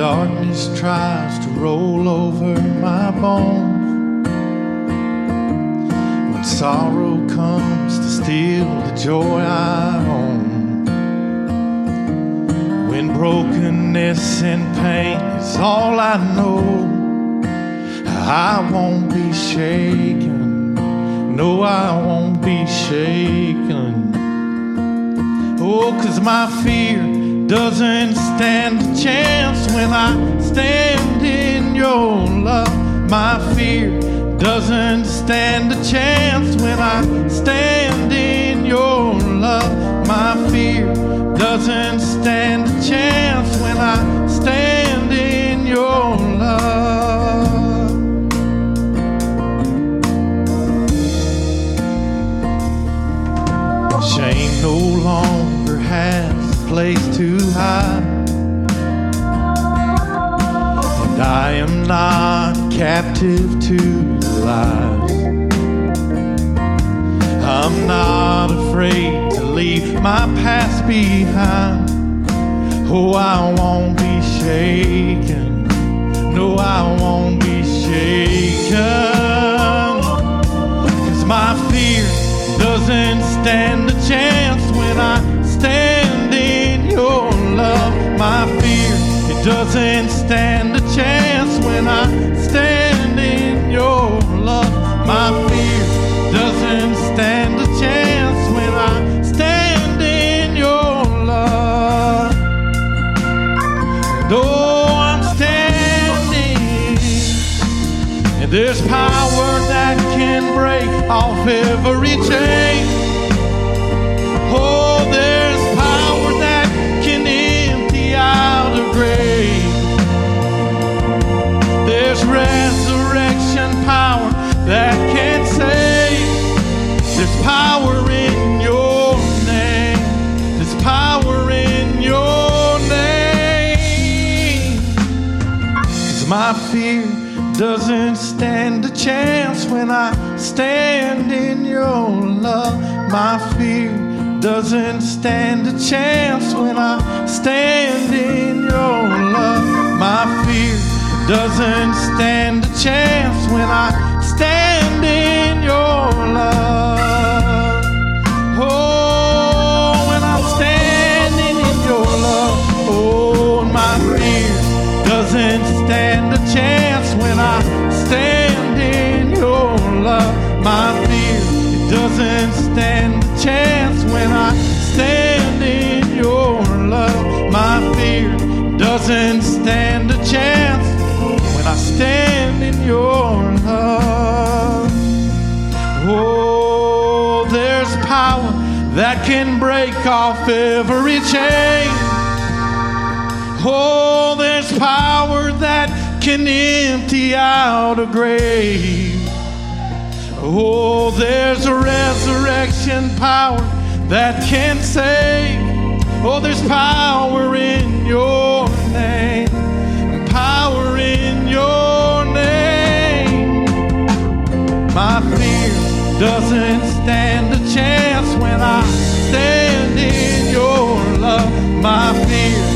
always tries to roll over my bones. When sorrow comes to steal the joy I own. When brokenness and pain is all I know. I won't be shaken. No, I won't be shaken. Oh, cause my fear doesn't stand a chance when I stand in your love. My fear doesn't stand a chance when I stand in your love. My fear doesn't stand a chance when I stand in your love. Shame no longer has a place to hide. I am not captive to lies. I'm not afraid to leave my past behind. Oh, I won't be shaken. No, I won't be shaken. Cause my fear doesn't stand a chance when I stand in your love. My fear, it doesn't stand when I stand in your love. My fear doesn't stand a chance when I stand in your love. I'm standing. And there's power that can break off every chain. Oh, my fear doesn't stand a chance when I stand in your love. My fear doesn't stand a chance when I stand in your love. My fear doesn't stand a chance when I stand stand a chance when I stand in your love. My fear it doesn't stand a chance when I stand in your love. My fear doesn't stand a chance when I stand in your love. Oh, there's power that can break off every chain. Oh, there's power that can empty out a grave. Oh, there's a resurrection power that can save. Oh, there's power in your name. Power in your name. My fear doesn't stand a chance when I stand in your love. My fear